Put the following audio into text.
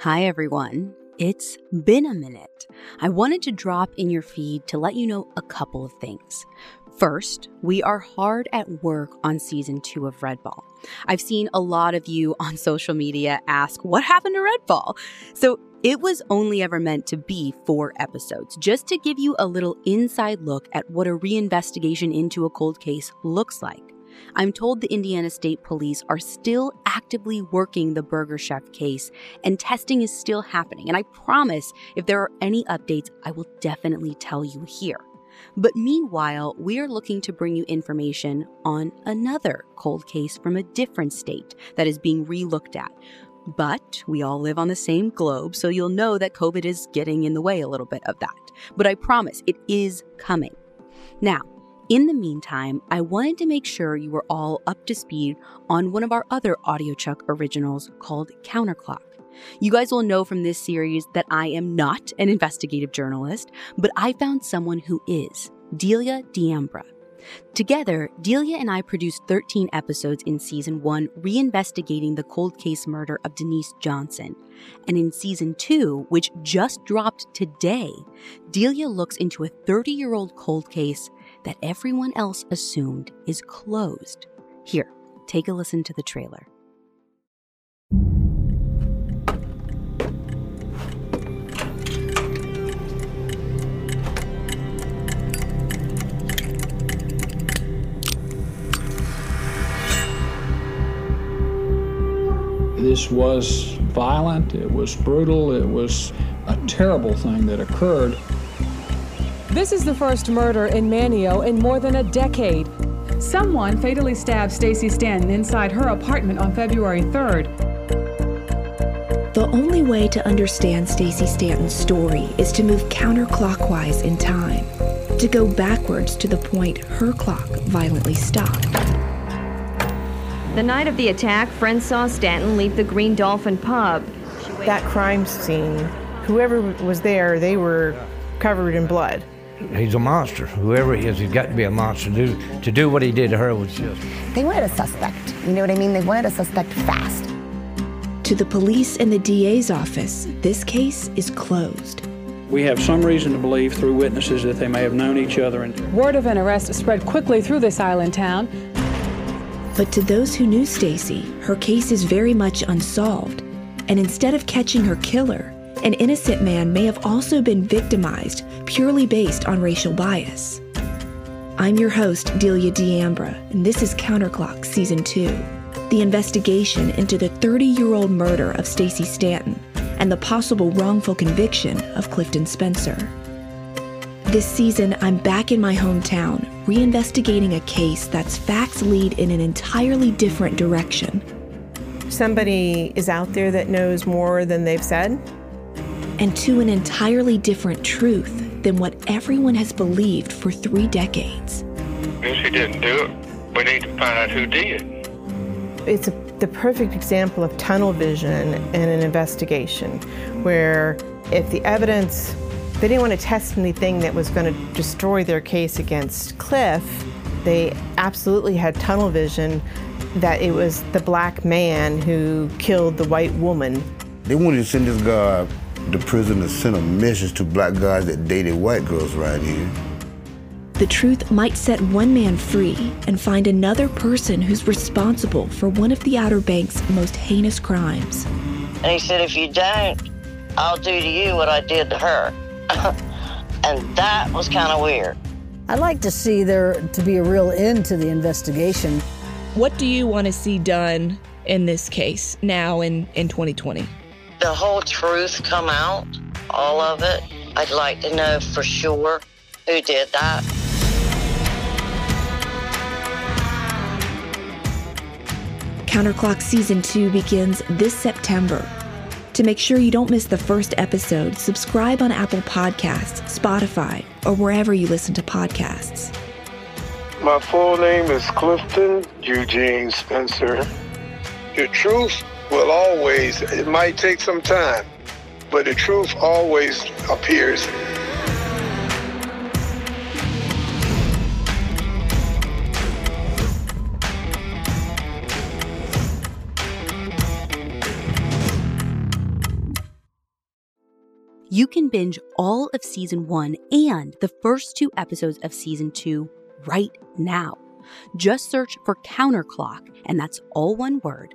Hi, everyone. It's been a minute. I wanted to drop in your feed to let you know a couple of things. First, we are hard at work on season two of Red Ball. I've seen a lot of you on social media ask, What happened to Red Ball? So it was only ever meant to be four episodes, just to give you a little inside look at what a reinvestigation into a cold case looks like. I'm told the Indiana State Police are still actively working the Burger Chef case, and testing is still happening. And I promise if there are any updates, I will definitely tell you here. But meanwhile, we are looking to bring you information on another cold case from a different state that is being relooked at. But we all live on the same globe, so you'll know that COVID is getting in the way a little bit of that. But I promise it is coming. Now, in the meantime, I wanted to make sure you were all up to speed on one of our other audiochuck originals called Counterclock. You guys will know from this series that I am not an investigative journalist, but I found someone who is Delia D'Ambra. Together, Delia and I produced 13 episodes in season one, reinvestigating the cold case murder of Denise Johnson. And in season two, which just dropped today, Delia looks into a 30 year old cold case that everyone else assumed is closed. Here, take a listen to the trailer. This was violent, it was brutal, it was a terrible thing that occurred. This is the first murder in Manteo in more than a decade. Someone fatally stabbed Stacy Stanton inside her apartment on February 3rd. The only way to understand Stacy Stanton's story is to move counterclockwise in time, to go backwards to the point her clock violently stopped. The night of the attack, friends saw Stanton leave the Green Dolphin pub. That crime scene, whoever was there, they were covered in blood. He's a monster. Whoever he is, he's got to be a monster. To do, to do what he did to her was just. They wanted a suspect. You know what I mean? They wanted a suspect fast. To the police and the DA's office, this case is closed. We have some reason to believe through witnesses that they may have known each other. And Word of an arrest spread quickly through this island town. But to those who knew Stacy, her case is very much unsolved. And instead of catching her killer, an innocent man may have also been victimized purely based on racial bias. I'm your host, Delia D'Ambra, and this is Counterclock Season 2, the investigation into the 30 year old murder of Stacy Stanton and the possible wrongful conviction of Clifton Spencer. This season, I'm back in my hometown, reinvestigating a case that's facts lead in an entirely different direction. Somebody is out there that knows more than they've said. and to an entirely different truth than what everyone has believed for three decades. If she didn't do it, we need to find out who did. It's a, the perfect example of tunnel vision in an investigation, where if the evidence, they didn't want to test anything that was going to destroy their case against Cliff, they absolutely had tunnel vision that it was the black man who killed the white woman. They wanted to send this guy to prison sent a message to black guys that dated white girls right here. The truth might set one man free and find another person who's responsible for one of the Outer Banks' most heinous crimes. And he said, if you don't, I'll do to you what I did to her. and that was kind of weird. I'd like to see there to be a real end to the investigation. What do you want to see done in this case now in, in 2020? The whole truth come out, all of it. I'd like to know for sure who did that. Counterclock Season 2 begins this September. To make sure you don't miss the first episode, subscribe on Apple Podcasts, Spotify, or wherever you listen to podcasts. My full name is Clifton Eugene Spencer. The truth will always, it might take some time, but the truth always appears. You can binge all of season one and the first two episodes of season two right now. Just search for Counterclock, and that's all one word,